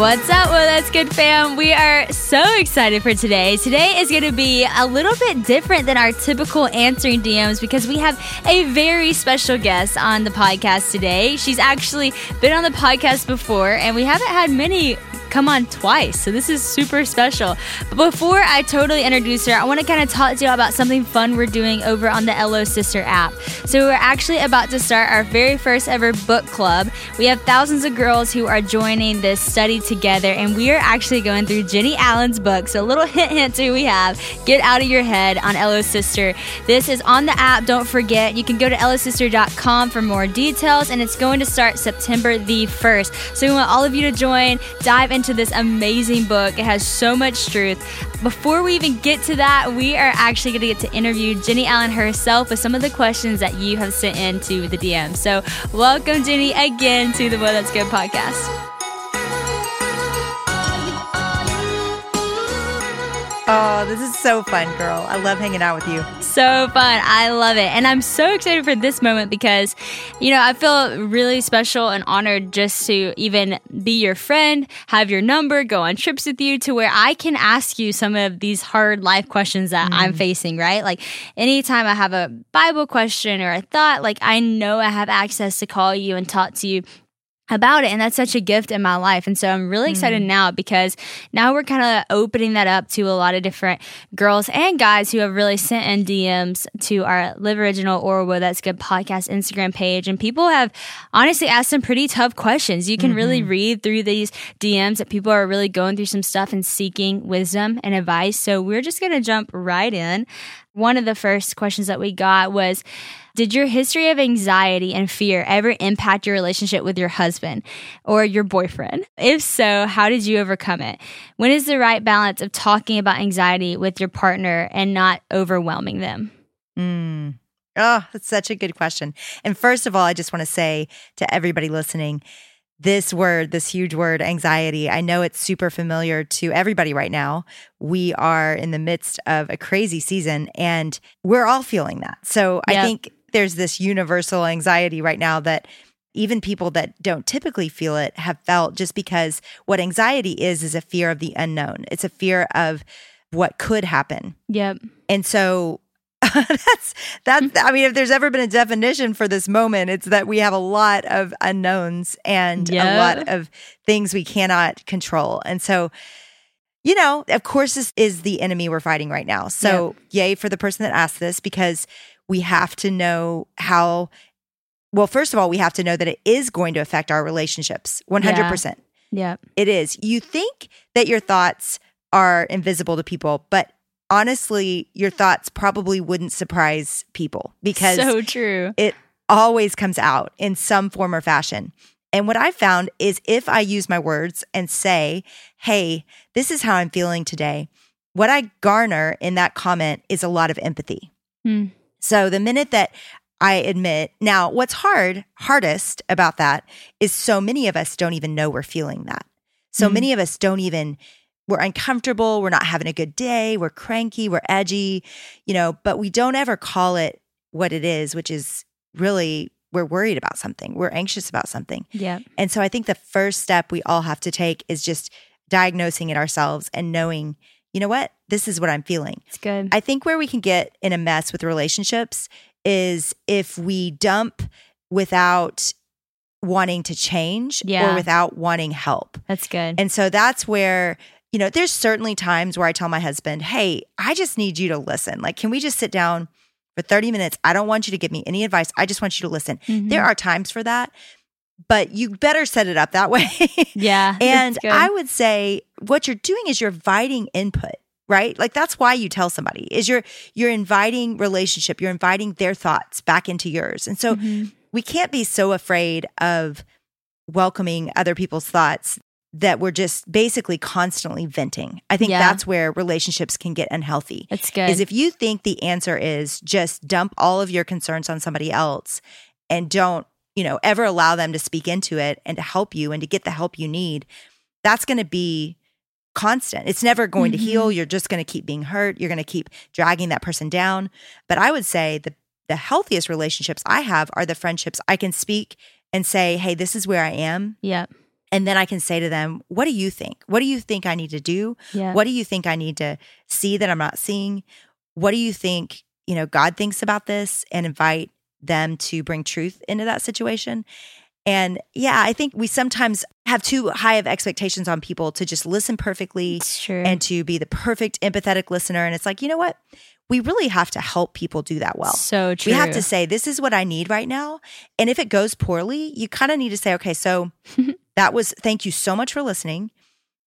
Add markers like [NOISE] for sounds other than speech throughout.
What's up? Well, that's good, fam. We are so excited for today. Today is going to be a little bit different than our typical answering DMs because we have a very special guest on the podcast today. She's actually been on the podcast before, and we haven't had many come on twice. So this is super special. But before I totally introduce her, I want to kind of talk to you about something fun we're doing over on the LO Sister app. So we're actually about to start our very first ever book club. We have thousands of girls who are joining this study together, and we are actually going through Jennie Allen's book. So a little [LAUGHS] hint, hint to we have Get Out of Your Head on LO Sister. This is on the app. Don't forget, you can go to losister.com for more details, and it's going to start September the 1st. So we want all of you to join, dive into this amazing book. It has so much truth. Before we even get to that, we are actually going to get to interview Jennie Allen herself with some of the questions that you have sent into the DM. So, welcome, Jennie, again to the Well That's Good podcast. Oh, this is so fun, girl. I love hanging out with you. So fun. I love it. And I'm so excited for this moment because, you know, I feel really special and honored just to even be your friend, have your number, go on trips with you to where I can ask you some of these hard life questions that mm. I'm facing, right? Like anytime I have a Bible question or a thought, like I know I have access to call you and talk to you about it and that's such a gift in my life. And so i'm really excited mm. now because now we're kind of opening that up to a lot of different girls and guys who have really sent in dms to our live original or well that's good podcast instagram page. And people have honestly asked some pretty tough questions. You can mm-hmm. really read through these dms that people are really going through some stuff and seeking wisdom and advice. So we're just going to jump right in. One of the first questions that we got was Did your history of anxiety and fear ever impact your relationship with your husband or your boyfriend? If so, how did you overcome it? When is the right balance of talking about anxiety with your partner and not overwhelming them? Mm. Oh, that's such a good question. And first of all, I just want to say to everybody listening, this word, this huge word, anxiety, I know it's super familiar to everybody right now. We are in the midst of a crazy season and we're all feeling that. So yep. I think there's this universal anxiety right now that even people that don't typically feel it have felt just because what anxiety is is a fear of the unknown. It's a fear of what could happen. Yep. And so [LAUGHS] that's that's mm. I mean if there's ever been a definition for this moment it's that we have a lot of unknowns and yeah. a lot of things we cannot control. And so you know, of course this is the enemy we're fighting right now. So yay for the person that asked this because we have to know how well first of all we have to know that it is going to affect our relationships 100%. Yeah. yeah. It is. You think that your thoughts are invisible to people, but honestly, your thoughts probably wouldn't surprise people because so true. It always comes out in some form or fashion. And what I found is if I use my words and say, hey, this is how I'm feeling today, what I garner in that comment is a lot of empathy. Hmm. So the minute that I admit, now what's hard, hardest about that is so many of us don't even know we're feeling that. So hmm. many of us don't even we're uncomfortable, we're not having a good day, we're cranky, we're edgy, you know, but we don't ever call it what it is, which is really we're worried about something, we're anxious about something. Yeah. And so I think the first step we all have to take is just diagnosing it ourselves and knowing, you know what, this is what I'm feeling. It's good. I think where we can get in a mess with relationships is if we dump without wanting to change yeah. or without wanting help. That's good. And so that's where you know, there's certainly times where I tell my husband, hey, I just need you to listen. Like, can we just sit down for for 30 minutes. I don't want you to give me any advice. I just want you to listen. Mm-hmm. There are times for that, but you better set it up that way. [LAUGHS] Yeah. and. I would say what you're doing is you're inviting input, right? Like that's why you tell somebody is you're you're inviting relationship, you're inviting their thoughts back into yours. And so Mhm. we can't be so afraid of welcoming other people's thoughts that we're just basically constantly venting. I think Yeah. that's where relationships can get unhealthy. That's good. Is if you think the answer is just dump all of your concerns on somebody else and don't, you know, ever allow them to speak into it and to help you and to get the help you need, that's going to be constant. It's never going Mhm. to heal. You're just going to keep being hurt. You're going to keep dragging that person down. But I would say the the healthiest relationships I have are the friendships I can speak and say, "Hey, this is where I am." yeah. And then I can say to them, "What do you think? What do you think I need to do? Yeah. What do you think I need to see that I'm not seeing? What do you think, you know, God thinks about this and invite them to bring truth into that situation? And yeah, I think we sometimes have too high of expectations on people to just listen perfectly and to be the perfect empathetic listener. And it's like, you know what? We really have to help people do that well. so true. We have to say, this is what I need right now. And if it goes poorly, you kind of need to say, okay, so [LAUGHS] that was, thank you so much for listening.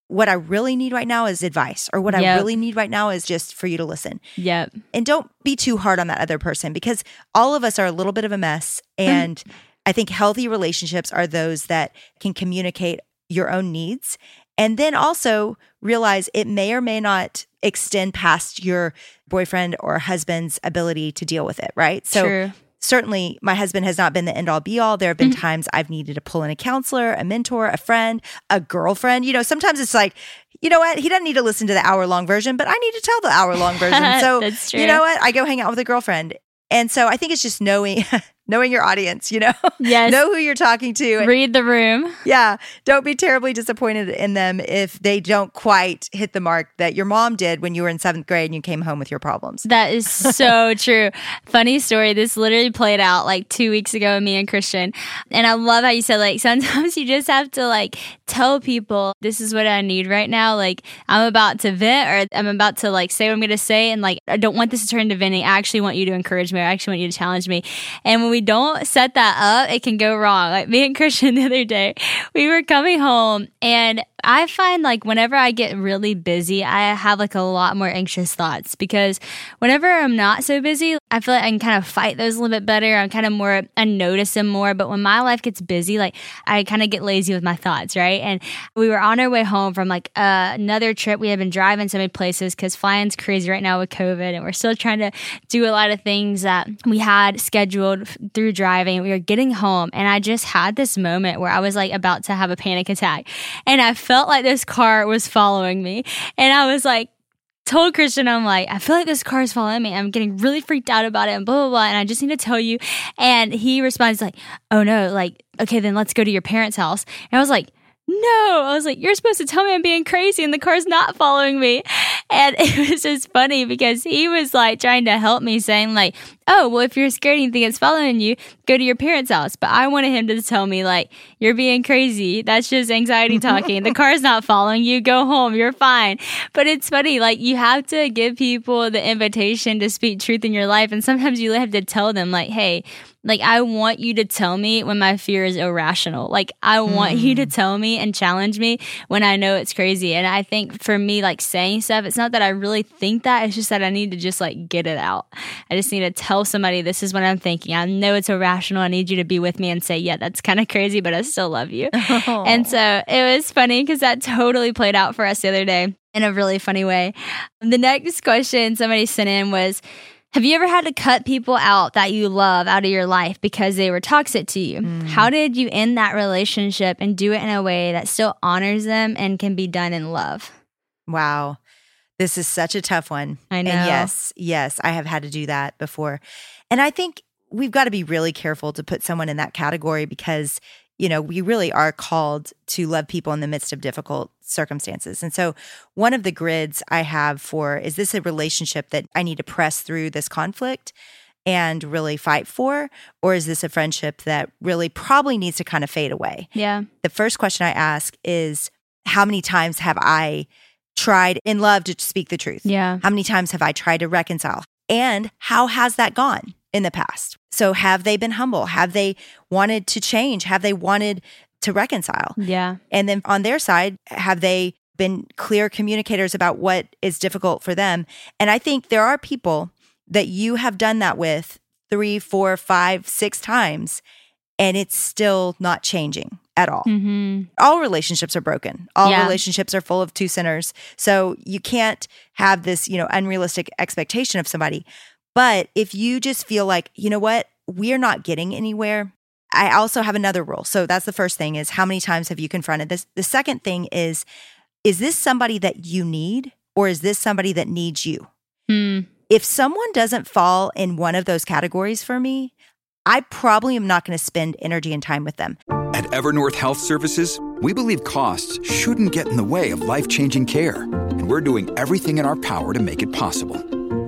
What I really need right now is advice, or what I really need right now is just for you to listen. Yep. And don't be too hard on that other person because all of us are a little bit of a mess. Mm. And I think healthy relationships are those that can communicate your own needs and then also realize it may or may not extend past your boyfriend or husband's ability to deal with it, right? So true. Certainly my husband has not been the end all be all. There have been mm-hmm. times I've needed to pull in a counselor, a mentor, a friend, a girlfriend. You know, sometimes it's like, you know what? He doesn't need to listen to the hour long version, but I need to tell the hour long version. [LAUGHS] So you know what? I go hang out with a girlfriend. And so I think it's just knowing [LAUGHS] knowing your audience, you know? [LAUGHS] Yes. know who you're talking to. and- Read the room. yeah. Don't be terribly disappointed in them if they don't quite hit the mark that your mom did when you were in seventh grade and you came home with your problems. That is [LAUGHS] so true. Funny story. This literally played out like two weeks ago, with me and Christian. And I love how you said, like, [LAUGHS] sometimes you just have to, like, tell people this is what I need right now. Like, I'm about to vent or I'm about to, like, say what I'm going to say. And, like, I don't want this to turn into venting. I actually want you to encourage me. I actually want you to challenge me. And when we don't set that up, it can go wrong. Like, me and Christian [LAUGHS] the other day, we were coming home and I find like whenever I get really busy, I have like a lot more anxious thoughts because whenever I'm not so busy, I feel like I can kind of fight those a little bit better. I'm kind of more, I notice them more. But when my life gets busy, like I kind of get lazy with my thoughts, right? And we were on our way home from like uh, another trip. We had been driving so many places because flying's crazy right now with COVID. And we're still trying to do a lot of things that we had scheduled through driving. We were getting home and I just had this moment where I was like about to have a panic attack. And I felt like this car was following me. And I was like, told Christian, I'm like, I feel like this car is following me. I'm getting really freaked out about it and blah, blah, blah. And I just need to tell you. And he responds like, oh no, like, okay, then let's go to your parents' house. And I was like, no, I was like, you're supposed to tell me I'm being crazy and the car's not following me. And [LAUGHS] it was just funny because he was like trying to help me, saying, like, oh, well, if you're scared and you it's following you, go to your parents' house. But I wanted him to tell me, like, you're being crazy. That's just anxiety talking. the [LAUGHS] car's not following you. Go home. You're fine. But it's funny, like, you have to give people the invitation to speak truth in your life. And sometimes you have to tell them, like, hey, like I want you to tell me when my fear is irrational. Like I want you to hmm. tell me and challenge me when I know it's crazy. And I think for me, like saying stuff, it's not that I really think that. It's just that I need to just like get it out. I just need to tell somebody this is what I'm thinking. I know it's irrational. I need you to be with me and say, yeah, that's kind of crazy, but I still love you. [LAUGHS] And so it was funny because that totally played out for us the other day in a really funny way. The next question somebody sent in was, have you ever had to cut people out that you love out of your life because they were toxic to you? Hmm. How did you end that relationship and do it in a way that still honors them and can be done in love? Wow. This is such a tough one. I know. And yes, yes, I have had to do that before. And I think we've got to be really careful to put someone in that category because, you know, we really are called to love people in the midst of difficult circumstances. And so, one of the grids I have for is this a relationship that I need to press through this conflict and really fight for? Or is this a friendship that really probably needs to kind of fade away? Yeah. the first question I ask is how many times have I tried in love to speak the truth? Yeah. How many times have I tried to reconcile? And how has that gone in the past? So, have they been humble? Have they wanted to change? Have they wanted to reconcile? Yeah. And then on their side, have they been clear communicators about what is difficult for them? And I think there are people that you have done that with three, four, five, six times, and it's still not changing at all. Mm-hmm. All relationships are broken. All Yeah. relationships are full of two sinners. So you can't have this, you know, unrealistic expectation of somebody. But if you just feel like, you know what, we're not getting anywhere. I also have another rule. So that's the first thing is how many times have you confronted this? The second thing is is this somebody that you need or is this somebody that needs you? Hmm. If someone doesn't fall in one of those categories for me, I probably am not going to spend energy and time with them. At Evernorth Health Services, we believe costs shouldn't get in the way of life changing care, and we're doing everything in our power to make it possible.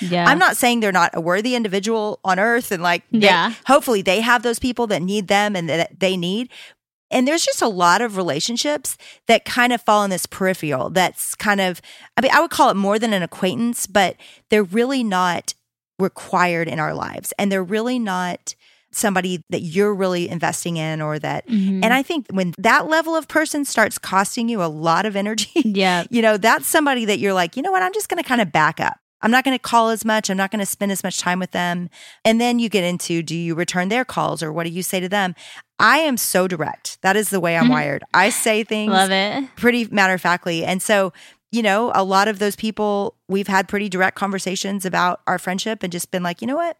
Yeah. I'm not saying they're not a worthy individual on earth and like, they- Yeah. hopefully they have those people that need them and that they need. And there's just a lot of relationships that kind of fall in this peripheral that's kind of, I mean, I would call it more than an acquaintance, but they're really not required in our lives. And they're really not somebody that you're really investing in or that, Mm-hmm. and I think when that level of person starts costing you a lot of energy, Yeah. [LAUGHS] you know, that's somebody that you're like, you know what, I'm just going to kind of back up. I'm not going to call as much. I'm not going to spend as much time with them. And then you get into do you return their calls or what do you say to them? I am so direct. That is the way I'm mm-hmm. wired. I say things Love it. pretty matter of factly. And so, you know, a lot of those people, we've had pretty direct conversations about our friendship and just been like, you know what?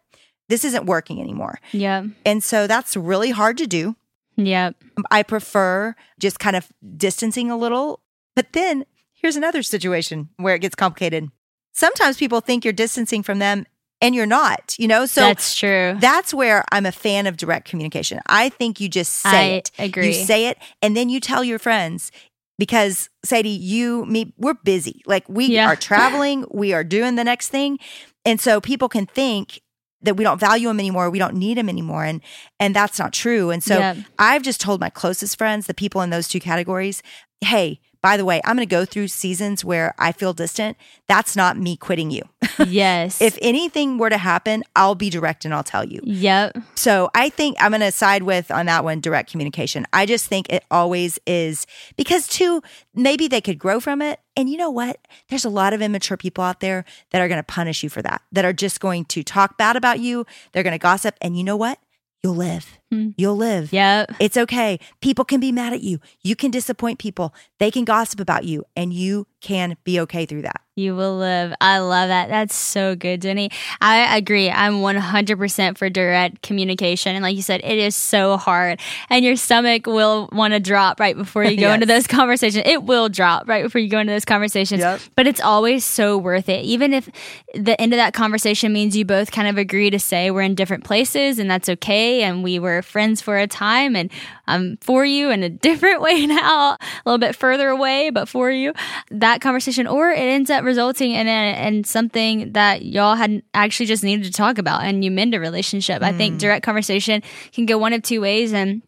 This isn't working anymore. Yeah. And so that's really hard to do. Yeah. I prefer just kind of distancing a little. But then here's another situation where it gets complicated. Sometimes people think you're distancing from them and you're not, you know? So That's true. that's where I'm a fan of direct communication. I think you just say I it. agree. You say it and then you tell your friends because Sadie, you, me, we're busy. Like we Yeah. are traveling, [LAUGHS] we are doing the next thing. And so people can think that we don't value them anymore, we don't need them anymore. And and that's not true. And so Yep. I've just told my closest friends, the people in those two categories, hey, by the way, I'm going to go through seasons where I feel distant. That's not me quitting you. [LAUGHS] yes. if anything were to happen, I'll be direct and I'll tell you. Yep. So I think I'm going to side with on that one direct communication. I just think it always is because too maybe they could grow from it. And you know what? There's a lot of immature people out there that are going to punish you for that. That are just going to talk bad about you. They're going to gossip and you know what? You'll live. Hmm. You'll live. Yeah. It's okay. People can be mad at you. You can disappoint people. They can gossip about you and you can be okay through that. You will live. I love that. That's so good, Denny. I agree. I'm 100% for direct communication. And like you said, it is so hard. And your stomach will want to drop right before you [LAUGHS] go Yes. into those conversations. It will drop right before you go into those conversations. Yep. But it's always so worth it. Even if the end of that conversation means you both kind of agree to say we're in different places and that's okay. And we were friends for a time and I'm for you in a different [LAUGHS] way now, a little bit further away, but for you. That conversation, or it ends up resulting in a, in something that y'all had actually just needed to talk about and you mend a relationship. I think mm. direct conversation can go one of two ways and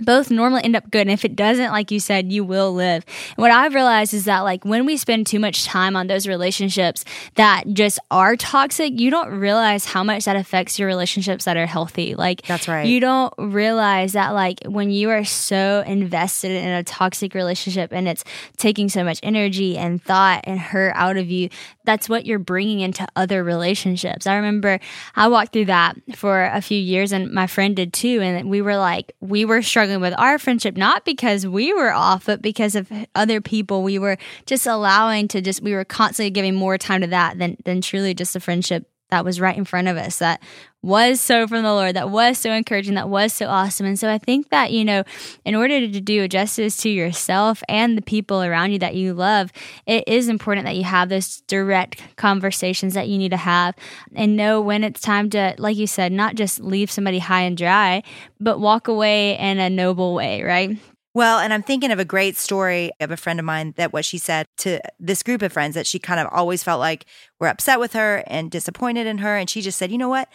both normally end up good. And if it doesn't, like you said, you will live. And what I've realized is that like when we spend too much time on those relationships that just are toxic, you don't realize how much that affects your relationships that are healthy. Like That's right. You don't realize that like when you are so invested in a toxic relationship and it's taking so much energy and thought and hurt out of you, that's what you're bringing into other relationships. I remember I walked through that for a few years and my friend did too. And we were like, we were struggling struggling with our friendship, not because we were off, but because of other people. We were just allowing to just, we were constantly giving more time to that than, than truly just a friendship that was right in front of us that was so from the Lord, that was so encouraging, that was so awesome. And so I think that, you know, in order to do justice to yourself and the people around you that you love, it is important that you have those direct conversations that you need to have and know when it's time to, like you said, not just leave somebody high and dry, but walk away in a noble way, right? Well, and I'm thinking of a great story of a friend of mine that what she said to this group of friends that she kind of always felt like were upset with her and disappointed in her. And she just said, you know what?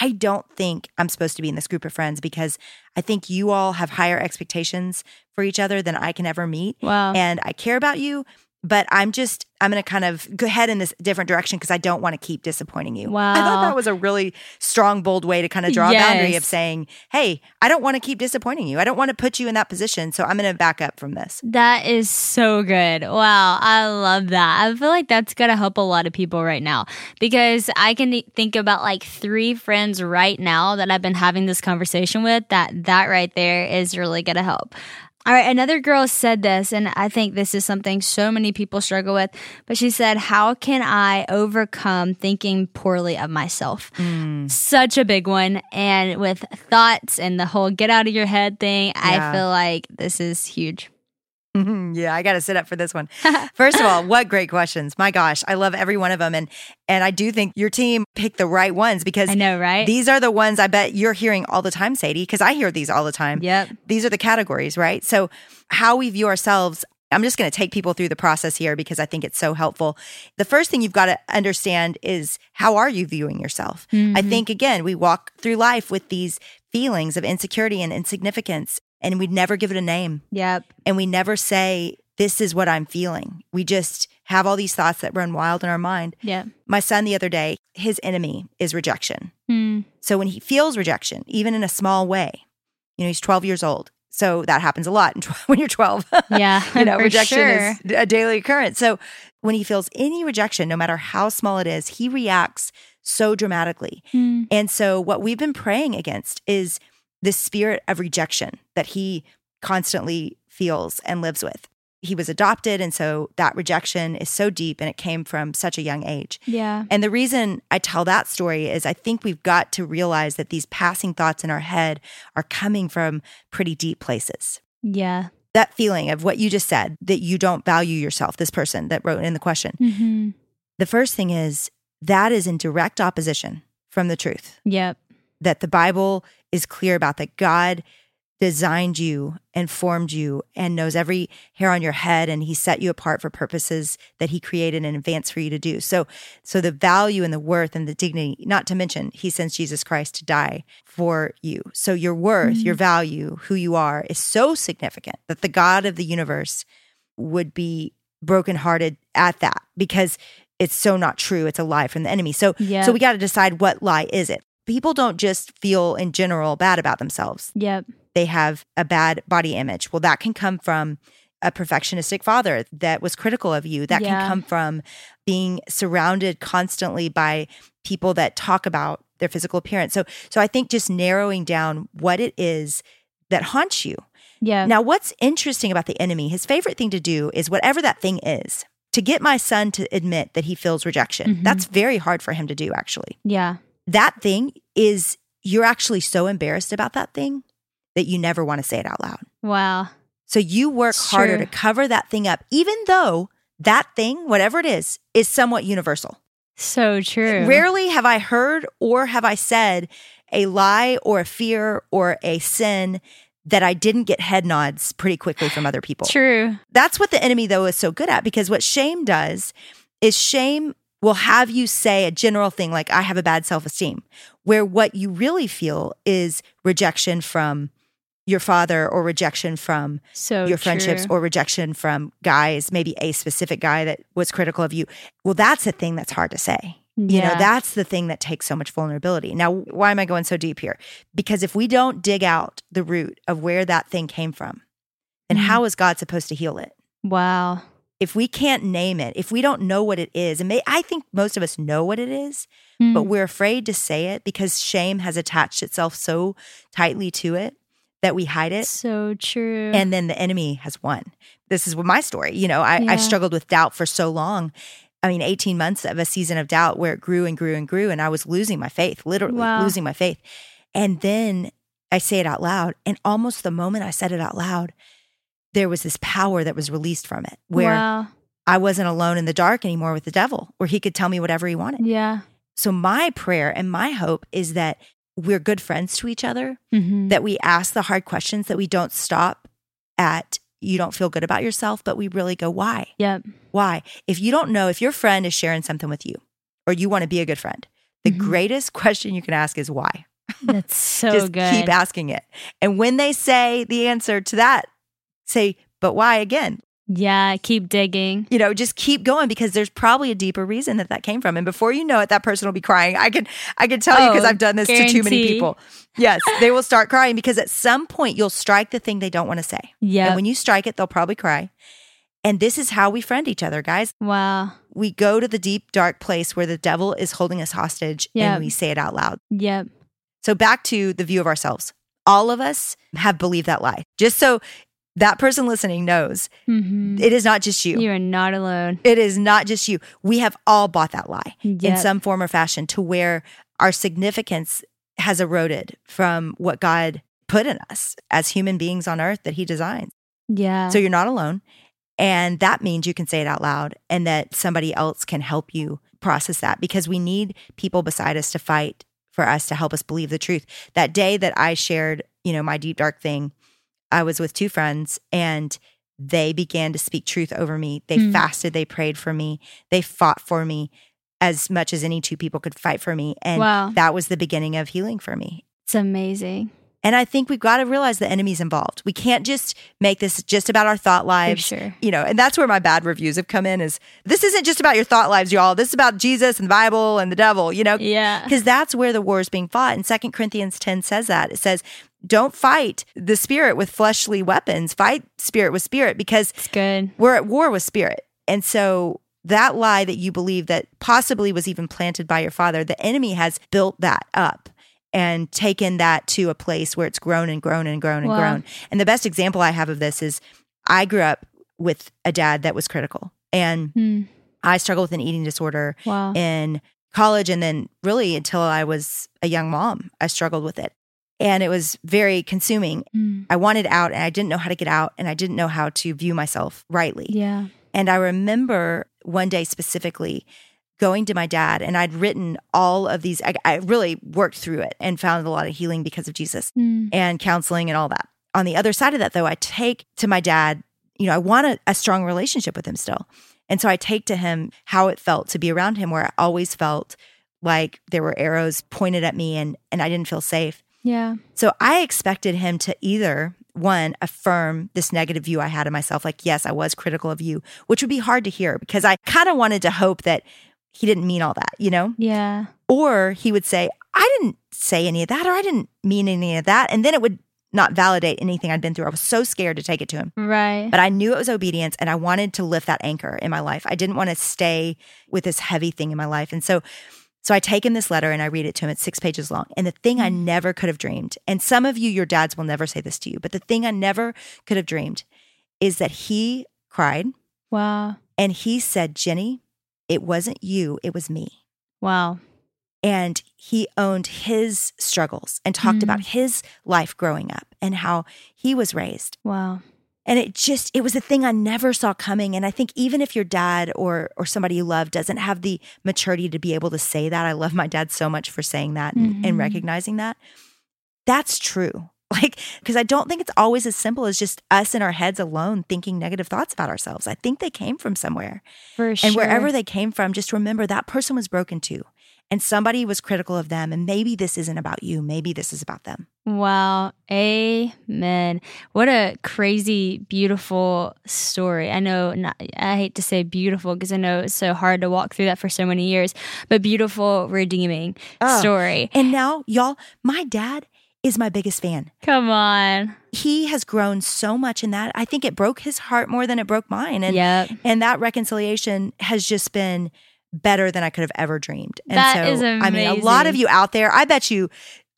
I don't think I'm supposed to be in this group of friends because I think you all have higher expectations for each other than I can ever meet. Wow. And I care about you, but I'm just I'm going to kind of go ahead in this different direction because I don't want to keep disappointing you. Wow. I thought that was a really strong, bold way to kind of draw a boundary of saying, "Hey, I don't want to keep disappointing you. I don't want to put you in that position, so I'm going to back up from this." That is so good. Wow, I love that. I feel like that's going to help a lot of people right now because I can think about like three friends right now that I've been having this conversation with that that right there is really going to help. All right, another girl said this, and I think this is something so many people struggle with. But she said, How can I overcome thinking poorly of myself? Mm. Such a big one. And with thoughts and the whole get out of your head thing, Yeah. I feel like this is huge. Mm-hmm. yeah, I got to sit up for this one. [LAUGHS] First of all, what great questions. My gosh, I love every one of them and and I do think your team picked the right ones because I know, right? These are the ones I bet you're hearing all the time, Sadie, because I hear these all the time. Yep. These are the categories, right? So, how we view ourselves, I'm just going to take people through the process here because I think it's so helpful. The first thing you've got to understand is how are you viewing yourself? I mm-hmm. think, again, we walk through life with these feelings of insecurity and insignificance, and we'd never give it a name Yep. and we never say, This is what I'm feeling. We just have all these thoughts that run wild in our mind. Yep. My son the other day, his enemy is rejection. Hmm. So when he feels rejection, even in a small way, you know, he's 12 years old. So that happens a lot [LAUGHS] when you're 12. [LAUGHS] Yeah, you know, [LAUGHS] rejection sure. is a daily occurrence. So when he feels any rejection, no matter how small it is, he reacts so dramatically. Hmm. And so what we've been praying against is the spirit of rejection that he constantly feels and lives with. He was adopted. And so that rejection is so deep and it came from such a young age. Yeah. And the reason I tell that story is I think we've got to realize that these passing thoughts in our head are coming from pretty deep places. Yeah. That feeling of what you just said, that you don't value yourself, this person that wrote in the question. hmm The first thing is that is in direct opposition from the truth Yep. that the Bible is clear about that God designed you and formed you and knows every hair on your head and he set you apart for purposes that he created in advance for you to do. So so the value and the worth and the dignity, not to mention he sends Jesus Christ to die for you. So your worth, your mm-hmm. value, who you are is so significant that the God of the universe would be brokenhearted at that because it's so not true. It's a lie from the enemy. So Yeah. so we got to decide what lie is it. People don't just feel in general bad about themselves. Yep. They have a bad body image. Well, that can come from a perfectionistic father that was critical of you. That Yeah. can come from being surrounded constantly by people that talk about their physical appearance. So so I think just narrowing down what it is that haunts you. Yeah. Now, what's interesting about the enemy, his favorite thing to do is whatever that thing is, to get my son to admit that he feels rejection. Mhm. That's very hard for him to do, actually. yeah. That thing is you're actually so embarrassed about that thing that you never want to say it out loud. Wow. So you work It's harder true. to cover that thing up, even though that thing, whatever it is, is somewhat universal. So true. Rarely have I heard or have I said a lie or a fear or a sin that I didn't get head nods pretty quickly from other people. [SIGHS] True. That's what the enemy, though, is so good at because what shame does is shame will have you say a general thing like, I have a bad self esteem, where what you really feel is rejection from your father or rejection from So your friendships true. or rejection from guys, maybe a specific guy that was critical of you. Well, that's the thing that's hard to say. You know, that's the thing that takes so much vulnerability. Now, why am I going so deep here? Because if we don't dig out the root of where that thing came from, then Mhm. how is God supposed to heal it? Wow. If we can't name it, if we don't know what it is, and may, I think most of us know what it is, but Mm. we're afraid to say it because shame has attached itself so tightly to it that we hide it. So true. And then the enemy has won. This is my story. You know, I, Yeah. I struggled with doubt for so long. I mean, 18 months of a season of doubt where it grew and grew and grew. And I was losing my faith, literally Wow. losing my faith. And then I say it out loud. And almost the moment I said it out loud, there was this power that was released from it where wow. I wasn't alone in the dark anymore with the devil, where he could tell me whatever he wanted. Yeah. So, my prayer and my hope is that we're good friends to each other, Mhm. that we ask the hard questions, that we don't stop at you don't feel good about yourself, but we really go, why? Yep. Why? If you don't know, if your friend is sharing something with you or you want to be a good friend, the Mhm. greatest [LAUGHS] question you can ask is why? That's so Just good. keep asking it. And when they say the answer to that, say, but why again? yeah. Keep digging. you know just keep going because there's probably a deeper reason that that came from and before you know it that person will be crying i can i can tell you because Oh, i've done this to too many people yes they will start crying because at some point you'll strike the thing they don't want to say Yeah. and when you strike it they'll probably cry and this is how we friend each other guys Wow. we go to the deep dark place where the devil is holding us hostage Yeah. and we say it out loud Yep. so back to the view of ourselves all of us have believed that lie just so that person listening knows hmm it is not just you You are not alone. It is not just you. We have all bought that lie in some form or fashion to where our significance has eroded from what God put in us as human beings on earth that He designs. Yeah. So you're not alone. And that means you can say it out loud and that somebody else can help you process that because we need people beside us to fight for us to help us believe the truth. That day that I shared, you know, my deep dark thing, I was with two friends and they began to speak truth over me. They Mm. fasted, they prayed for me, they fought for me as much as any two people could fight for me. And Wow. that was the beginning of healing for me. it's amazing. And I think we've got to realize the enemy's involved. We can't just make this just about our thought lives. sure. You know, and that's where my bad reviews have come in is this isn't just about your thought lives, y'all. This is about Jesus and the Bible and the devil, you know? Yeah. Because that's where the war is being fought. And Second Corinthians 10 says that. It says, don't fight the spirit with fleshly weapons. Fight spirit with spirit because It's good. we're at war with spirit. And so that lie that you believe that possibly was even planted by your father, the enemy has built that up and taken that to a place where it's grown and grown and grown and Wow. grown. And the best example I have of this is I grew up with a dad that was critical and Hmm. I struggled with an eating disorder Wow. in college and then really until I was a young mom, I struggled with it. And it was very consuming. Hmm. I wanted out and I didn't know how to get out and I didn't know how to view myself rightly. Yeah. And I remember one day specifically going to my dad, and I'd written all of these. I, I really worked through it and found a lot of healing because of Jesus Hmm. and counseling and all that. On the other side of that, though, I take to my dad, you know, I want a, a strong relationship with him still. And so I take to him how it felt to be around him, where I always felt like there were arrows pointed at me and, and I didn't feel safe. Yeah. So I expected him to either one affirm this negative view I had of myself, like, yes, I was critical of you, which would be hard to hear because I kind of wanted to hope that he didn't mean all that, you know? Yeah. Or he would say, I didn't say any of that, or I didn't mean any of that. And then it would not validate anything I'd been through. I was so scared to take it to him. Right. But I knew it was obedience and I wanted to lift that anchor in my life. I didn't want to stay with this heavy thing in my life. And so so I take him this letter and I read it to him. It's six pages long. And the thing I never could have dreamed, and some of you, your dads will never say this to you, but the thing I never could have dreamed is that he cried wow. and he said, Jennie, it wasn't you, it was me. Wow. And he owned his struggles and talked Mm. about his life growing up and how he was raised. Wow. And it just it was a thing I never saw coming. And I think even if your dad or or somebody you love doesn't have the maturity to be able to say that, I love my dad so much for saying that and, and Mhm. recognizing that. That's true. [LAUGHS] Like, because I don't think it's always as simple as just us in our heads alone thinking negative thoughts about ourselves. I think they came from somewhere. For sure. And wherever they came from, just remember that person was broken too. And somebody was critical of them. And maybe this isn't about you. Maybe this is about them. Wow. Amen. What a crazy, beautiful story. I know, not, I hate to say beautiful because I know it's so hard to walk through that for so many years, but beautiful, redeeming Oh. story. And now, y'all, my dad is my biggest fan. Come on. He has grown so much in that. I think it broke his heart more than it broke mine. And Yep. and that reconciliation has just been better than I could have ever dreamed. And That so is I mean a lot of you out there, I bet you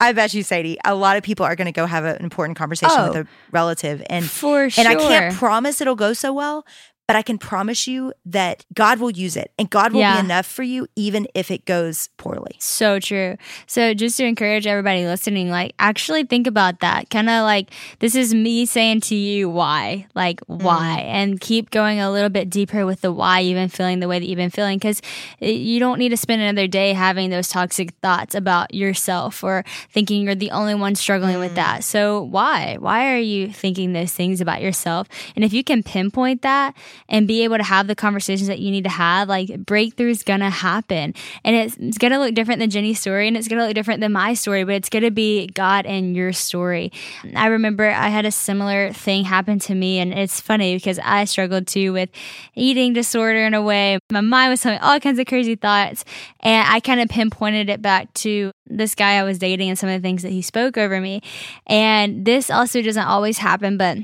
I bet you, Sadie, a lot of people are going to go have an important conversation Oh. with a relative, and For and I can't promise it'll go so well, but I can promise you that God will use it, and God will Yeah. be enough for you, even if it goes poorly. So true. So just to encourage everybody listening, like actually think about that. Kind of like this is me saying to you why, like mm-hmm. why, and keep going a little bit deeper with the why you've been feeling the way that you've been feeling because you don't need to spend another day having those toxic thoughts about yourself or thinking you're the only one struggling with mm. that. So why? Why are you thinking those things about yourself? And if you can pinpoint that and be able to have the conversations that you need to have, like breakthrough's gonna happen. And it's, it's gonna look different than Jennie's story and it's gonna look different than my story, but it's gonna be God and your story. I remember I had a similar thing happen to me, and it's funny because I struggled too with eating disorder in a way. My mind was telling me all kinds of crazy thoughts, and I kind of pinpointed it back to this guy I was dating and some of the things that he spoke over me. And this also doesn't always happen, but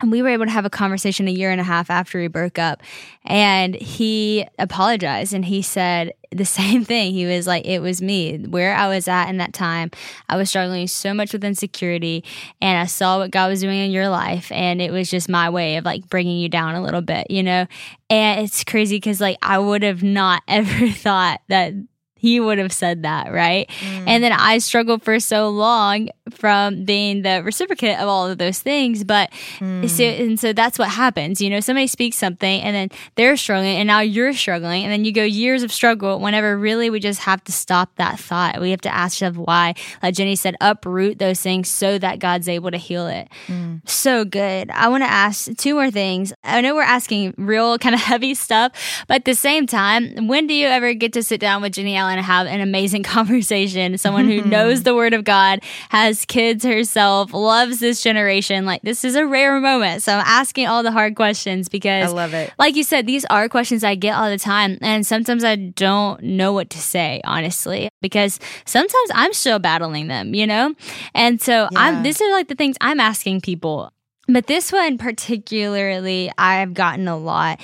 and we were able to have a conversation a year and a half after we broke up. And he apologized and he said [LAUGHS] the same thing. He was like, it was me, where I was at in that time. I was struggling so much with insecurity and I saw what God was doing in your life. And it was just my way of like bringing you down a little bit, you know? And it's crazy because like I would have not [LAUGHS] ever thought that he would have said that, right? And then I struggled for so long from being the reciprocate of all of those things. But so, hmm. and so that's what happens. You know, somebody speaks something and then they're struggling and now you're struggling. And then you go years of struggle whenever really we just have to stop that thought. We have to ask ourselves why. Like Jennie said, uproot those things so that God's able to heal it. Hmm. So good. I want to ask two more things. I know we're asking real kind of [LAUGHS] heavy stuff, but at the same time, when do you ever get to sit down with Jennie Allen and have an amazing [LAUGHS] conversation? Someone who mm-hmm. knows the Word of God, has kids herself, loves this generation. Like, this is a rare moment. So I'm asking all the hard questions because I love it. like you said, these are questions I get all the time. And sometimes I don't know what to say, honestly, because sometimes I'm still battling them, you know? And so Yeah. I'm, this is like the things I'm asking people. But this one particularly, I've gotten a lot.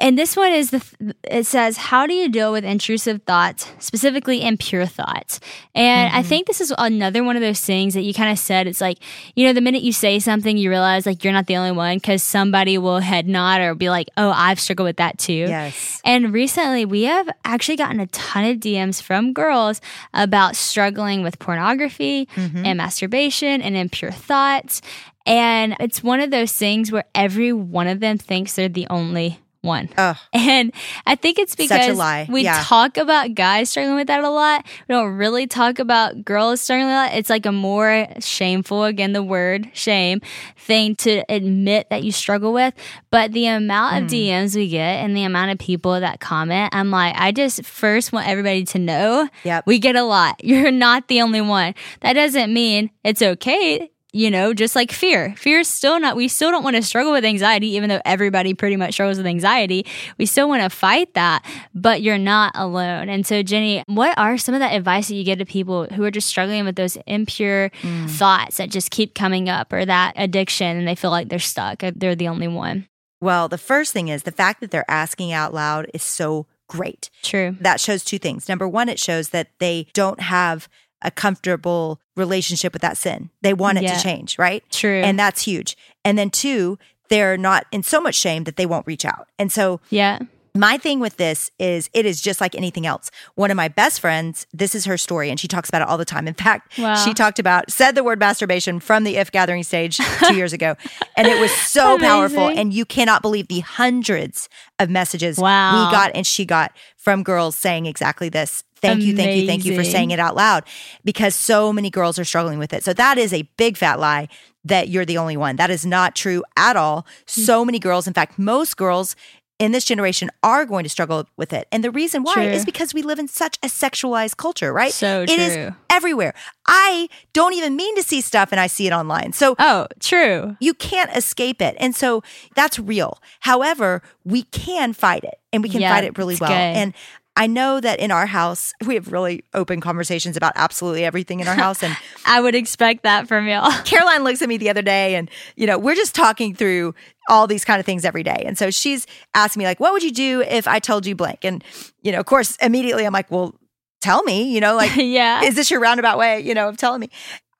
And this one is the, it says, how do you deal with intrusive thoughts, specifically impure thoughts? And I mm-hmm. think this is another one of those things that you kind of said. It's like, you know, the minute you say something, you realize like you're not the only one because somebody will head nod or be like, oh, I've struggled with that too. Yes. And recently, we have actually gotten a ton of DMs from girls about struggling with pornography mm-hmm. and masturbation and impure thoughts. And it's one of those things where every one of them thinks they're the only one. Ugh. And I think it's a because we Yeah. talk about guys struggling with that a lot. We don't really talk about girls struggling with that. It's like a more shameful, again, the word shame thing to admit that you struggle with. But the amount Hmm. of DMs we get and the amount of people that comment, I'm like, I just first want everybody to know Yep. we get a lot. [LAUGHS] You're not the only one. That doesn't mean it's okay. You know, just like fear. Fear is still not, we still don't want to struggle with anxiety, even though everybody pretty much struggles with anxiety. We still want to fight that, but you're not alone. And so, Jennie, what are some of that advice that you give to people who are just struggling with those impure mm. thoughts that just keep coming up or that addiction and they feel like they're stuck? or They're the only one. Well, the first thing is the fact that they're asking out loud is so great. True. That shows two things. Number one, it shows that they don't have a comfortable relationship with that sin. They want it Yeah. to change, right? True. And that's huge. And then two, they're not in so much shame that they won't reach out. And so Yeah. my thing with this is it is just like anything else. One of my best friends, this is her story, and she talks about it all the time. In fact, Wow. she talked about, said the word masturbation from the If Gathering stage two years ago. [LAUGHS] And it was so powerful. And you cannot believe the hundreds of messages Wow. we got and she got from girls saying exactly this. Thank you, thank you, thank you for saying it out loud because so many girls are struggling with it. So that is a big fat lie that you're the only one. That is not true at all. Hmm. So many girls, in fact, most girls in this generation are going to struggle with it. And the reason why True. is because we live in such a sexualized culture, right? So It is true. everywhere. I don't even mean to see stuff and I see it online. So Oh, true. you can't escape it. And so that's real. However, we can fight it and we can Yeah, fight it really well. good. And I know that in our house, [LAUGHS] we have really open conversations about absolutely everything in our house. And [LAUGHS] I would expect that from y'all. [LAUGHS] Caroline looks at me the other day and, you know, we're just talking through all these kind of things every day. And so she's asking me, like, what would you do if I told you blank? And, you know, of course, immediately I'm like, well, tell me, you know, like, yeah. is this your roundabout way, you know, of telling me?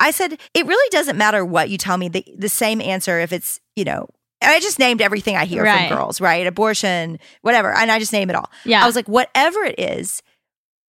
I said, it really doesn't matter what you tell me. The, the same answer if it's, you know, I just named everything I hear Right. from girls, right? Abortion, whatever. And I just name it all. Yeah. I was like, whatever it is,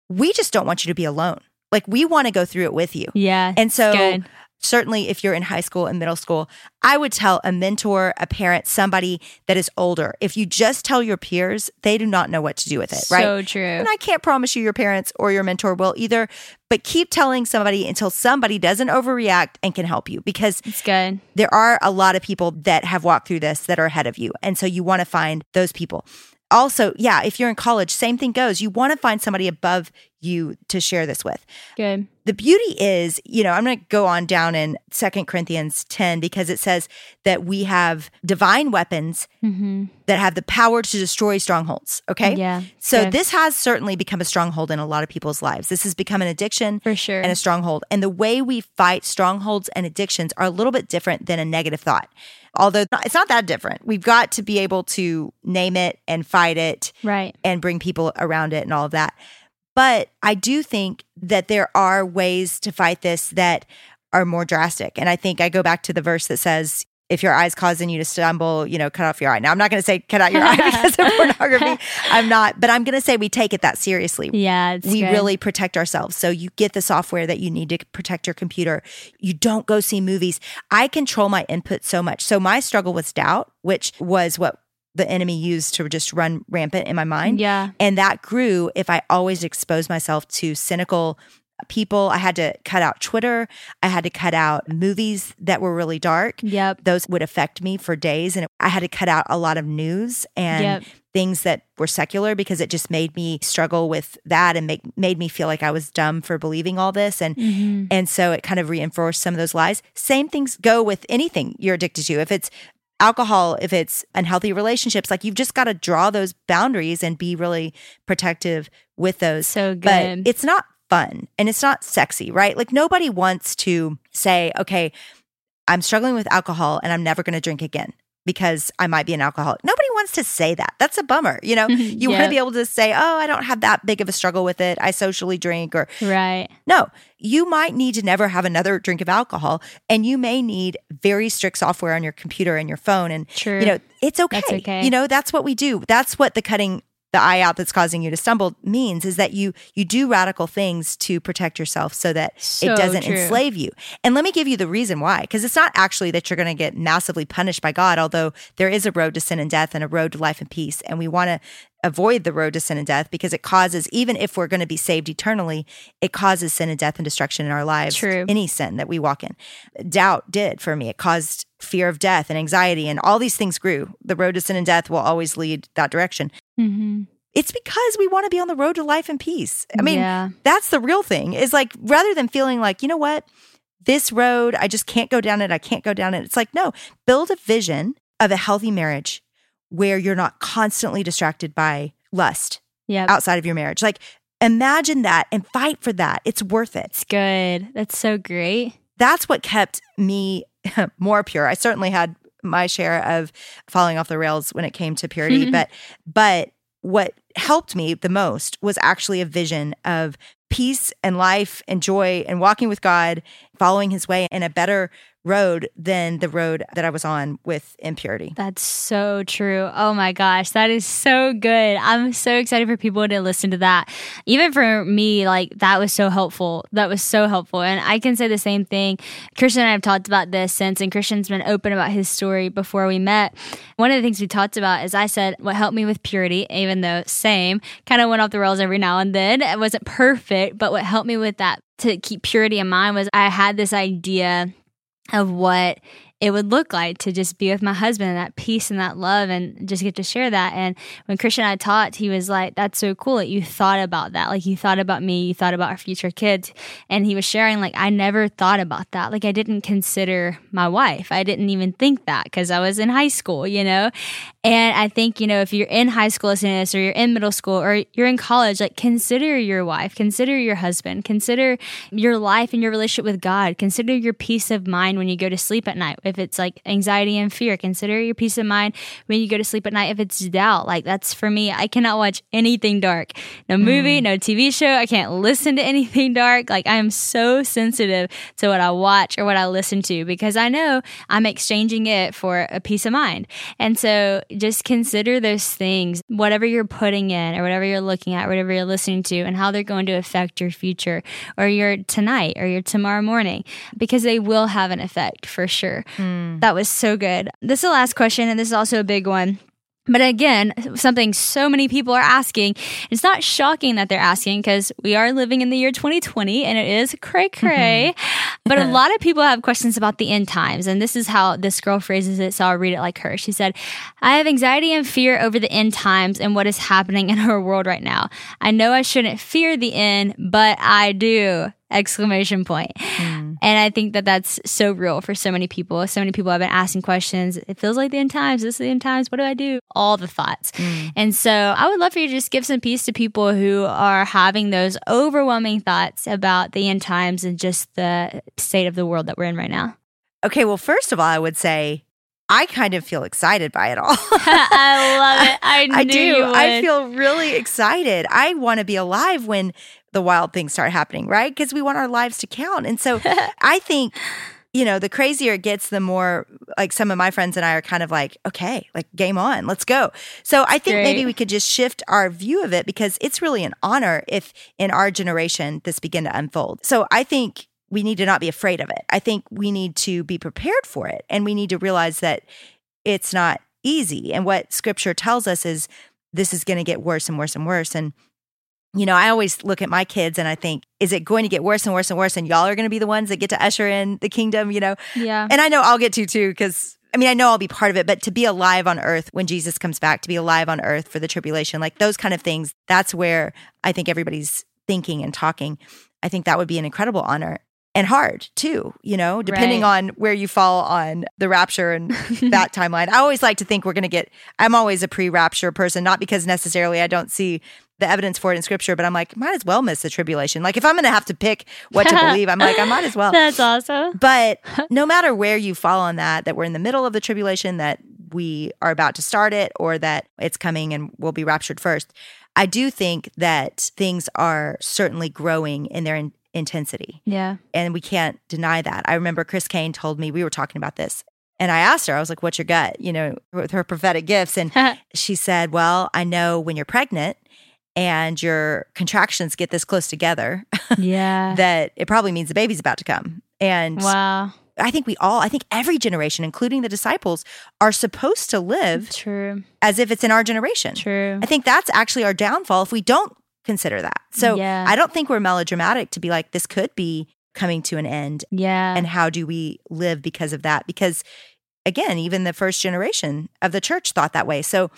we just don't want you to be alone. Like, we want to go through it with you. yeah. And so, good. Certainly if you're in high school and middle school, I would tell a mentor, a parent, somebody that is older. If you just tell your peers, they do not know what to do with it, right? So true. And I can't promise you your parents or your mentor will either, but keep telling somebody until somebody doesn't overreact and can help you because it's good. there are a lot of people that have walked through this that are ahead of you. And so you want to find those people. Also, yeah, if you're in college, same thing goes. You want to find somebody above you to share this with Good. the beauty is, you know, I'm going to go on down in Second Corinthians 10 because it says that we have divine weapons Mm-hmm. that have the power to destroy strongholds. Okay. Yeah. So this has certainly become a stronghold in a lot of people's lives. This has become an addiction For sure. and a stronghold. And the way we fight strongholds and addictions are a little bit different than a negative thought. Although it's not that different. We've got to be able to name it and fight it right. and bring people around it and all of that. But I do think that there are ways to fight this that are more drastic. And I think I go back to the verse that says, if your eye's causing you to stumble, you know, cut off your eye. Now, I'm not going to say cut out your eye [LAUGHS] because of pornography. I'm not, but I'm going to say we take it that seriously. Yeah. It's we good. really protect ourselves. So you get the software that you need to protect your computer. You don't go see movies. I control my input so much. So my struggle was doubt, which was what the enemy used to just run rampant in my mind. Yeah. And that grew if I always exposed myself to cynical people. I had to cut out Twitter. I had to cut out movies that were really dark. Yep. Those would affect me for days. And I had to cut out a lot of news and Yep. things that were secular because it just made me struggle with that and make made me feel like I was dumb for believing all this. And Mm-hmm. and so it kind of reinforced some of those lies. Same things go with anything you're addicted to. If it's alcohol, if it's unhealthy relationships, like you've just got to draw those boundaries and be really protective with those. So But good. it's not fun and it's not sexy, right? Like nobody wants to say, okay, I'm struggling with alcohol and I'm never going to drink again because I might be an alcoholic. Nobody wants to say that. That's a bummer. You know, [LAUGHS] you want to be able to say, oh, I don't have that big of a struggle with it. I socially drink or Right. no, you might need to never have another drink of alcohol and you may need very strict software on your computer and your phone. And, True. you know, it's okay. Okay. You know, that's what we do. That's what the cutting the eye out that's causing you to stumble means is that you you do radical things to protect yourself so that So it doesn't true. enslave you. And let me give you the reason why because it's not actually that you're going to get massively punished by God although there is a road to sin and death and a road to life and peace and we want to avoid the road to sin and death because it causes even if we're going to be saved eternally it causes sin and death and destruction in our lives True. any sin that we walk in doubt did for me it caused fear of death and anxiety and all these things grew the road to sin and death will always lead that direction Mm-hmm. it's because we want to be on the road to life and peace. I mean, Yeah. that's the real thing. Is like rather than feeling like, you know what, this road, I just can't go down it. I can't go down it. It's like, no, build a vision of a healthy marriage where you're not constantly distracted by lust Yep. outside of your marriage. Like imagine that and fight for that. It's worth it. It's good. That's so great. That's what kept me [LAUGHS] more pure. I certainly had my share of falling off the rails when it came to purity, mm-hmm. but but what helped me the most was actually a vision of peace and life and joy and walking with God, following his way in a better road than the road that I was on with impurity. That's so true. Oh my gosh, that is so good. I'm so excited for people to listen to that. Even for me, like that was so helpful. That was so helpful. And I can say the same thing. Christian and I have talked about this since, and Christian's been open about his story before we met. One of the things we talked about is I said what helped me with purity, even though same, kind of went off the rails every now and then. It wasn't perfect, but what helped me with that to keep purity in mind was I had this idea of what it would look like to just be with my husband and that peace and that love and just get to share that. And when Christian and I talked, he was like, That's so cool that you thought about that. Like you thought about me, you thought about our future kids. And he was sharing, like, I never thought about that. Like I didn't consider my wife. I didn't even think that because I was in high school, you know? And I think, you know, if you're in high school listening to this, or you're in middle school, or you're in college, like consider your wife, consider your husband, consider your life and your relationship with God, consider your peace of mind when you go to sleep at night. If it's like anxiety and fear, consider your peace of mind when you go to sleep at night. If it's doubt, like that's for me, I cannot watch anything dark. No movie, mm. no TV show. I can't listen to anything dark. Like I am so sensitive to what I watch or what I listen to because I know I'm exchanging it for a peace of mind. And so just consider those things, whatever you're putting in or whatever you're looking at, whatever you're listening to, and how they're going to affect your future or your tonight or your tomorrow morning, because they will have an effect for sure. Mm. That was so good. This is the last question, and this is also a big one. But again, something so many people are asking. It's not shocking that they're asking because we are living in the year 2020 and it is cray cray. Mm-hmm. but a lot of people have questions about the end times. And this is how this girl phrases it. So I'll read it like her. She said, I have anxiety and fear over the end times and what is happening in our world right now. I know I shouldn't fear the end, but I do exclamation point. Mm. And I think that that's so real for so many people. So many people have been asking questions. It feels like the end times. This is the end times. What do I do? All the thoughts. Mm. And so I would love for you to just give some peace to people who are having those overwhelming thoughts about the end times and just the state of the world that we're in right now. Okay, well, first of all, I would say I kind of feel excited by it all. [LAUGHS] [LAUGHS] I love it. I, I do. I feel really excited. I want to be alive when the wild things start happening, right? Because we want our lives to count. And so [LAUGHS] I think, you know, the crazier it gets, the more like some of my friends and I are kind of like, okay, like game on, let's go. So I think Great. maybe we could just shift our view of it because it's really an honor if in our generation this begin to unfold. So I think we need to not be afraid of it. I think we need to be prepared for it and we need to realize that it's not easy. And what scripture tells us is this is going to get worse and worse and worse. And you know, I always look at my kids and I think, is it going to get worse and worse and worse? And y'all are going to be the ones that get to usher in the kingdom, you know? Yeah. And I know I'll get to too, because I mean, I know I'll be part of it, but to be alive on earth when Jesus comes back, to be alive on earth for the tribulation, like those kind of things, that's where I think everybody's thinking and talking. I think that would be an incredible honor and hard too, you know, depending right. on where you fall on the rapture and that [LAUGHS] timeline. I always like to think we're going to get, I'm always a pre rapture person, not because necessarily I don't see the evidence for it in scripture, but I'm like, might as well miss the tribulation. Like if I'm going to have to pick what to believe, I'm like, I might as [LAUGHS] well. That's awesome. But [LAUGHS] no matter where you fall on that, that we're in the middle of the tribulation, that we are about to start it, or that it's coming and we'll be raptured first. I do think that things are certainly growing in their in- intensity. Yeah. And we can't deny that. I remember Chris Caine told me, we were talking about this. And I asked her, I was like, what's your gut, you know, with her prophetic gifts? And [LAUGHS] she said, well, I know when you're pregnant and your contractions get this close together, yeah, [LAUGHS] that it probably means the baby's about to come. And wow. I think we all, I think every generation, including the disciples, are supposed to live True. as if it's in our generation. True. I think that's actually our downfall if we don't consider that. So yeah. I don't think we're melodramatic to be like, this could be coming to an end. Yeah. And how do we live because of that? Because again, even the first generation of the church thought that way. So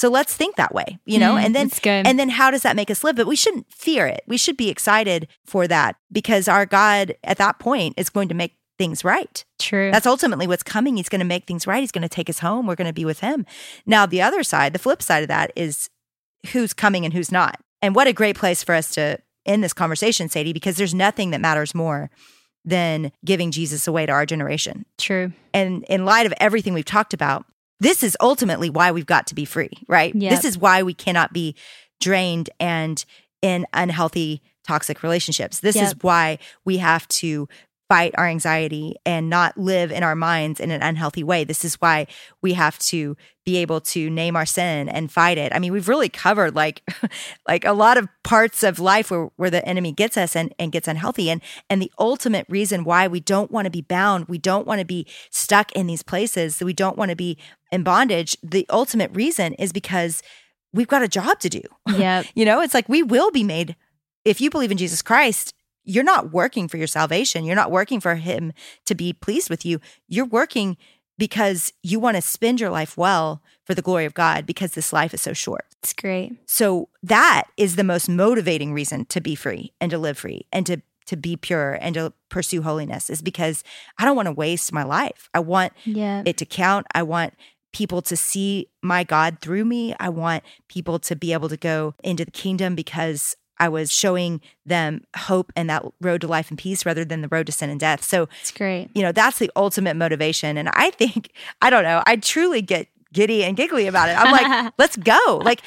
so let's think that way, you know? Mm, and then and then how does that make us live? But we shouldn't fear it. We should be excited for that because our God at that point is going to make things right. True. That's ultimately what's coming. He's going to make things right. He's going to take us home. We're going to be with him. Now, the other side, the flip side of that is who's coming and who's not. And what a great place for us to end this conversation, Sadie, because there's nothing that matters more than giving Jesus away to our generation. True. And in light of everything we've talked about, this is ultimately why we've got to be free, right? Yep. This is why we cannot be drained and in unhealthy, toxic relationships. This yep. is why we have to fight our anxiety and not live in our minds in an unhealthy way. This is why we have to be able to name our sin and fight it. I mean, we've really covered like [LAUGHS] like a lot of parts of life where, where the enemy gets us and, and gets unhealthy. And and the ultimate reason why we don't want to be bound, we don't want to be stuck in these places, we don't want to be in bondage. The ultimate reason is because we've got a job to do. Yeah. [LAUGHS] you know, it's like we will be made if you believe in Jesus Christ, you're not working for your salvation. You're not working for him to be pleased with you. You're working because you want to spend your life well for the glory of God because this life is so short. It's great. So that is the most motivating reason to be free and to live free and to to be pure and to pursue holiness is because I don't want to waste my life. I want yeah. it to count. I want people to see my God through me. I want people to be able to go into the kingdom because I was showing them hope and that road to life and peace rather than the road to sin and death. So It's great. you know, that's the ultimate motivation. And I think, I don't know, I truly get giddy and giggly about it. I'm like, [LAUGHS] let's go. Like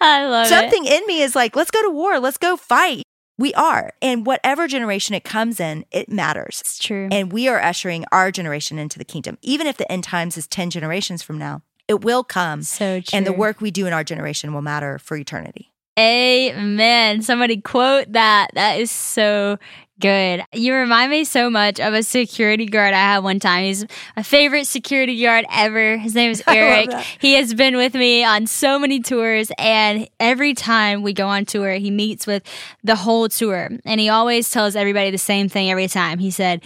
I love it. something in me is like, let's go to war, let's go fight. We are. And whatever generation it comes in, it matters. It's true. And we are ushering our generation into the kingdom. Even if the end times is 10 generations from now, it will come. so true. And the work we do in our generation will matter for eternity. Amen. Somebody quote that. That is so good. You remind me so much of a security guard I had one time. He's my favorite security guard ever. His name is [LAUGHS] Eric. He has been with me on so many tours, and every time we go on tour, he meets with the whole tour. And he always tells everybody the same thing every time. He said,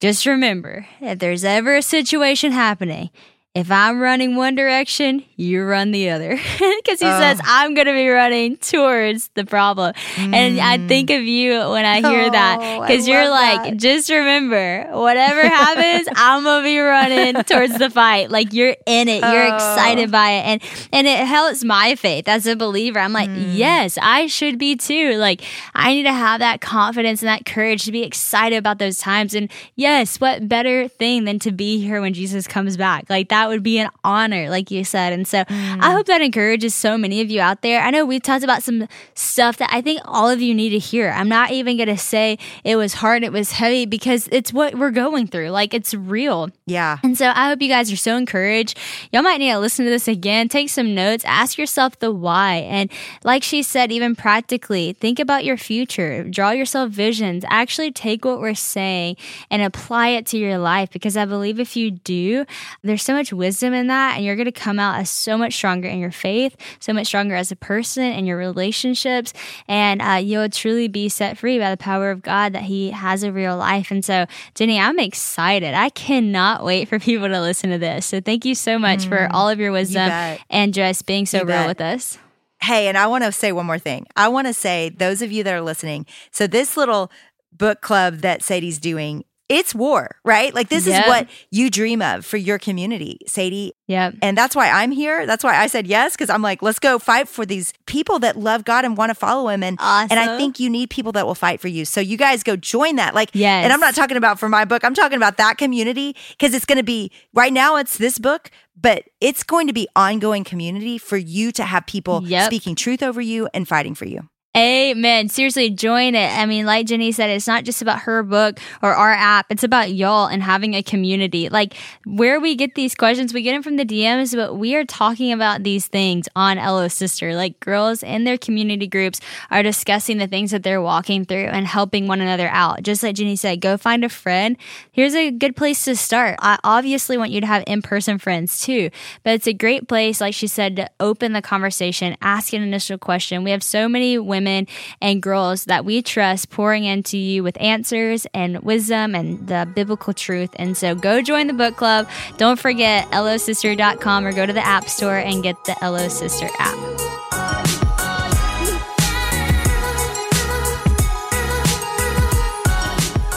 just remember, if there's ever a situation happening, if I'm running one direction, you run the other. [LAUGHS] Because he says, I'm going to be running towards the problem. And I think of you when I hear that. Mm. Oh, I Because you're like, that. just remember, whatever happens, [LAUGHS] I'm going to be running towards the fight. Like you're in it. You're Oh. excited by it. And, and it helps my faith as a believer. I'm like, Mm. yes, I should be too. Like I need to have that confidence and that courage to be excited about those times. And yes, what better thing than to be here when Jesus comes back? Like that would be an honor, like you said. And so I mm. hope that encourages so many of you out there. I know we've talked about some stuff that I think all of you need to hear. I'm not even going to say it was hard, it was heavy because it's what we're going through. Like it's real. Yeah. And so I hope you guys are so encouraged. Y'all might need to listen to this again, take some notes, ask yourself the why. And like she said, even practically, think about your future, draw yourself visions, actually take what we're saying and apply it to your life. Because I believe if you do, there's so much wisdom in that, and you're going to come out as so much stronger in your faith, so much stronger as a person and your relationships, and uh, you'll truly be set free by the power of God that He has over your life. And so, Jennie, I'm excited. I cannot wait for people to listen to this. So, thank you so much for all of your wisdom bet. and just being so You real bet. with us. Hey, and I want to say one more thing. I want to say, those of you that are listening, so this little book club that Sadie's doing, it's war, right? Like this Yep. is what you dream of for your community, Sadie. Yep. And that's why I'm here. That's why I said yes, because I'm like, let's go fight for these people that love God and want to follow him. And and I think you need people that will fight for you. So you guys go join that. Like, Yes. and I'm not talking about for my book, I'm talking about that community because it's going to be right now, it's this book, but it's going to be ongoing community for you to have people Yep. speaking truth over you and fighting for you. Amen. Seriously, join it. I mean, like Jennie said, it's not just about her book or our app. It's about y'all and having a community. Like where we get these questions, we get them from the DMs, but we are talking about these things on LO Sister. Like girls in their community groups are discussing the things that they're walking through and helping one another out. Just like Jennie said, go find a friend. Here's a good place to start. I obviously want you to have in-person friends too, but it's a great place, like she said, to open the conversation, ask an initial question. We have so many women and girls that we trust pouring into you with answers and wisdom and the biblical truth. And so go join the book club. Don't forget losister.com or go to the app store and get the LO Sister app.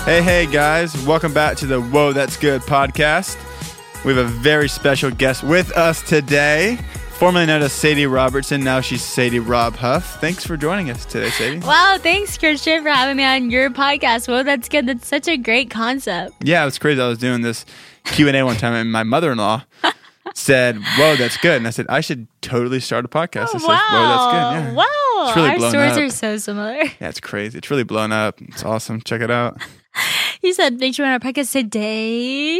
Hey, hey, guys. Welcome back to the Whoa, That's Good podcast. We have a very special guest with us today, formerly known as Sadie Robertson. Now she's Sadie Rob Huff. Thanks for joining us today, Sadie. Wow, thanks Christian for having me on your podcast. Well, that's good. That's such a great concept. Yeah, it was crazy. I was doing this Q&A one time, and my mother-in-law [LAUGHS] said, Whoa, that's good. And I said, I should totally start a podcast. I said, Whoa, that's good. Yeah. Wow. It's really Our stories up. are so similar. Yeah, it's crazy. It's really blown up. It's awesome. Check it out. [LAUGHS] He said, thanks for on our podcast today.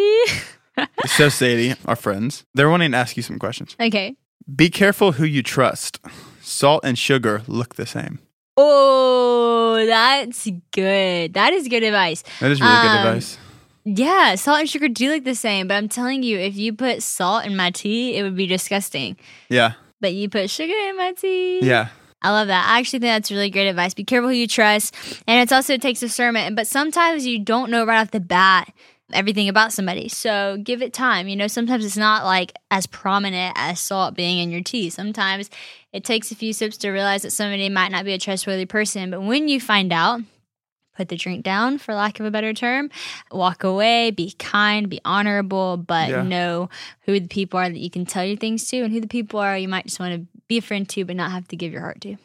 So, Sadie, our friends, they're wanting to ask you some questions. okay. Be careful who you trust. Salt and sugar look the same. Oh, that's good. That is good advice. That is really good Um, advice. Yeah, salt and sugar do look the same, but I'm telling you, if you put salt in my tea, it would be disgusting. Yeah. But you put sugar in my tea. Yeah. I love that. I actually think that's really great advice. Be careful who you trust. And it's also it takes discernment. But sometimes you don't know right off the bat everything about somebody. So give it time. You know, sometimes it's not like as prominent as salt being in your tea. Sometimes it takes a few sips to realize that somebody might not be a trustworthy person. But when you find out, put the drink down, for lack of a better term, walk away, be kind, be honorable, but Yeah. know who the people are that you can tell your things to and who the people are you might just want to be a friend to, but not have to give your heart to.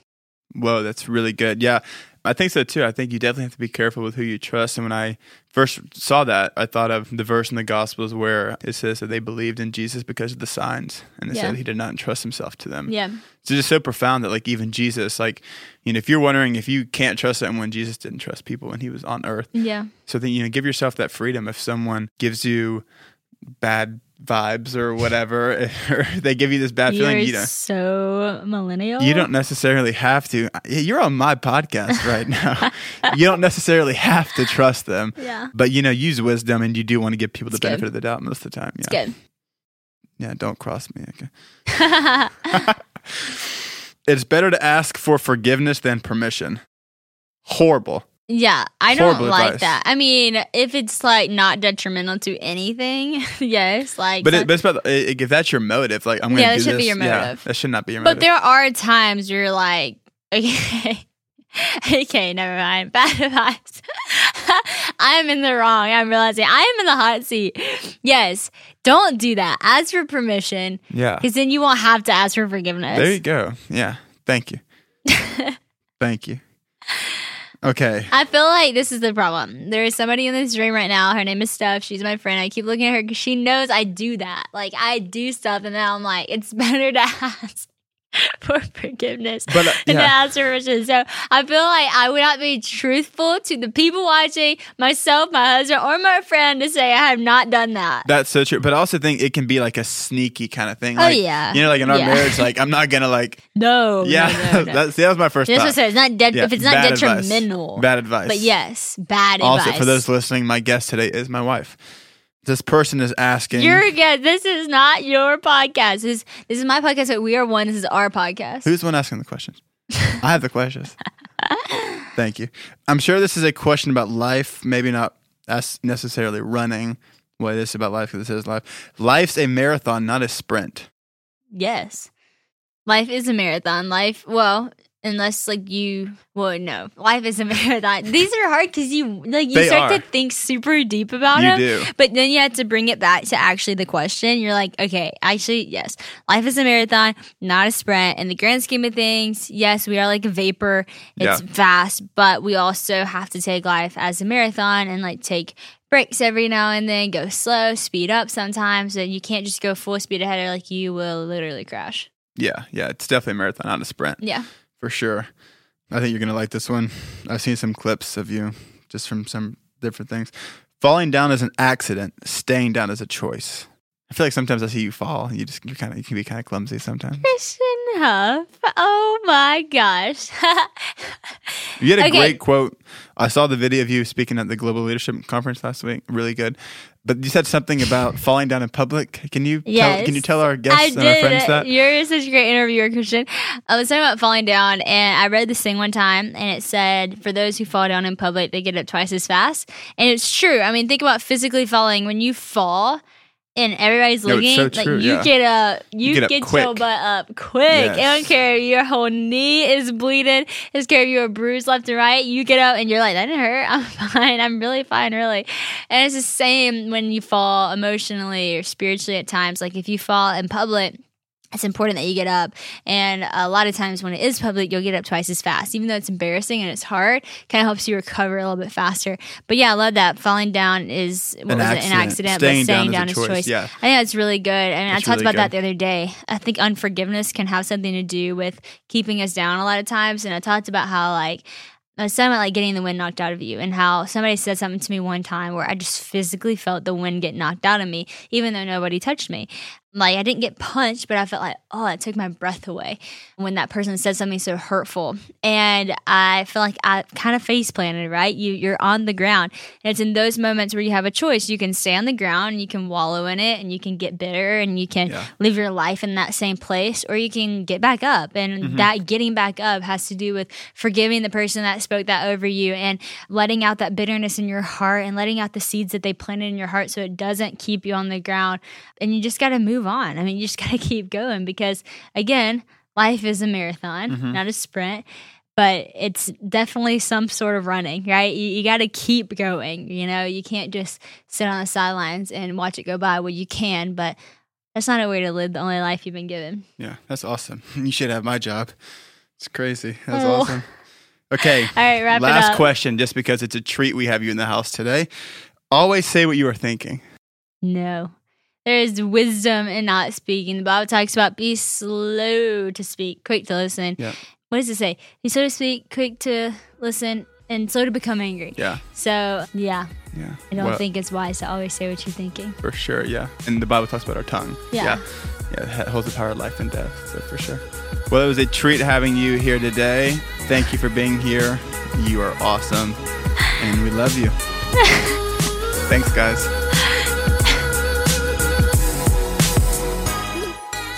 Whoa, that's really good. Yeah, I think so too. I think you definitely have to be careful with who you trust. And when I first saw that, I thought of the verse in the Gospels where it says that they believed in Jesus because of the signs, and it Yeah. said he did not entrust himself to them. Yeah. So just so profound that like even Jesus, like you know, if you're wondering if you can't trust someone, Jesus didn't trust people when he was on earth. Yeah. So then you know, give yourself that freedom. If someone gives you bad vibes or whatever, [LAUGHS] or they give you this bad You're feeling, you know, so millennial. you don't necessarily have to. You're on my podcast right [LAUGHS] now. you don't necessarily have to trust them. Yeah. But you know, use wisdom, and you do want to give people the It's benefit good. of the doubt most of the time. It's Yeah. good. Yeah. Don't cross me. Okay. [LAUGHS] It's better to ask for forgiveness than permission. Horrible. Yeah, I don't like advice. that. I mean, if it's like not detrimental to anything, [LAUGHS] yes, like But, it, but it's about if that's your motive, like I'm going to Yeah, do that should be this, your yeah, motive. that should not be your motive. But there are times you're like, [LAUGHS] okay, okay, never mind. [LAUGHS] Bad advice. I'm in the wrong. I'm realizing I am in the hot seat. Yes, don't do that. Ask for permission yeah. because then you won't have to ask for forgiveness. There you go. Yeah. Thank you. Thank you. Okay. I feel like this is the problem. There is somebody in this room right now. Her name is Steph. She's my friend. I keep looking at her because she knows I do that. Like I do stuff, and then I'm like, it's [LAUGHS] better to ask [LAUGHS] for forgiveness But, uh, to yeah. ask for permission. So I feel like I would not be truthful to the people watching, myself, my husband, or my friend to say I have not done that. That's so true. But I also think it can be like a sneaky kind of thing. Oh, yeah. You know, like in our Yeah. marriage, like I'm not gonna like [LAUGHS] No, Yeah. no, no, [LAUGHS] no. that's that was my first Just thought. it's not dead. Yeah, if it's not bad advice. detrimental, Bad advice. But yes, bad Also, advice. Also for those listening, my guest today is my wife. This person is asking You're good. This is not your podcast. This, this is my podcast, but we are one. This is our podcast. Who's the one asking the questions? I have the questions. [LAUGHS] Thank you. I'm sure this is a question about life, maybe not as necessarily running. What it is about life because this is life. Life's a marathon, not a sprint. Yes. Life is a marathon. Life, well, unless like you, well, no, life is a [LAUGHS] marathon. These are hard because you like you They start are. to think super deep about You them. do. But then you have to bring it back to actually the question. You're like, okay, actually, yes, life is a marathon, not a sprint. In the grand scheme of things, yes, we are like a vapor. It's Yeah. fast, but we also have to take life as a marathon and like take breaks every now and then, go slow, speed up sometimes. And you can't just go full speed ahead or like you will literally crash. Yeah, yeah, it's definitely a marathon, not a sprint. Yeah. For sure. I think you're gonna like this one. I've seen some clips of you just from some different things. Falling down is an accident. Staying down is a choice. I feel like sometimes I see you fall. You just you kind of you can be kind of clumsy sometimes. Christian Huff. Oh my gosh. You had a [LAUGHS] Okay. great quote. I saw the video of you speaking at the Global Leadership Conference last week. Really good. But you said something about [LAUGHS] falling down in public. Can you tell, can you tell our guests I and our friends that? You're such a great interviewer, Christian. I was talking about falling down, and I read this thing one time, and it said, "For those who fall down in public, they get up twice as fast." And it's true. I mean, think about physically falling. When you fall, and everybody's No, looking, so like true, you yeah. get up, you, get up your butt up quick. Yes. I don't care if your whole knee is bleeding. It's care if you're bruised left and right. You get up and you're like, "That didn't hurt. I'm [LAUGHS] fine. I'm really fine, really." And it's the same when you fall emotionally or spiritually at times. Like if you fall in public, it's important that you get up. And a lot of times when it is public, you'll get up twice as fast. Even though it's embarrassing and it's hard, kind of helps you recover a little bit faster. But yeah, I love that. Falling down is what An was it? An accident. accident, Staying but staying down down, is choice, choice. yeah. I think that's really good. And It's I talked really about that the other day. I think unforgiveness can have something to do with keeping us down a lot of times. And I talked about how like I was talking about like getting the wind knocked out of you and how somebody said something to me one time where I just physically felt the wind get knocked out of me, even though nobody touched me. Like I didn't get punched, but I felt like, oh, it took my breath away when that person said something so hurtful. And I feel like I kind of face planted, right? You you're on the ground. And it's in those moments where you have a choice. You can stay on the ground and you can wallow in it and you can get bitter and you can Yeah. live your life in that same place, or you can get back up. And Mm-hmm. that getting back up has to do with forgiving the person that spoke that over you and letting out that bitterness in your heart and letting out the seeds that they planted in your heart so it doesn't keep you on the ground. And you just got to move on. I mean, you just [LAUGHS] got to keep going because, again, life is a marathon, Mm-hmm. not a sprint. but it's definitely some sort of running, right? You, you got to keep going. You know, you can't just sit on the sidelines and watch it go by. Well, you can, but that's not a way to live the only life you've been given. Yeah, that's awesome. [LAUGHS] You should have my job. It's crazy. That's Oh. awesome. Okay. [LAUGHS] All right, wrap it Last question, just because it's a treat we have you in the house today. Always say what you are thinking. No. There is wisdom in not speaking. The Bible talks about be slow to speak, quick to listen. Yeah. What does it say? Be slow to speak, quick to listen, and slow to become angry. Yeah. So, yeah, Yeah. I don't Well, think it's wise to always say what you're thinking. For sure, yeah. And the Bible talks about our tongue. Yeah. Yeah, yeah it holds the power of life and death, so for sure. Well, it was a treat having you here today. Thank you for being here. You are awesome, and we love you. [LAUGHS] Thanks, guys.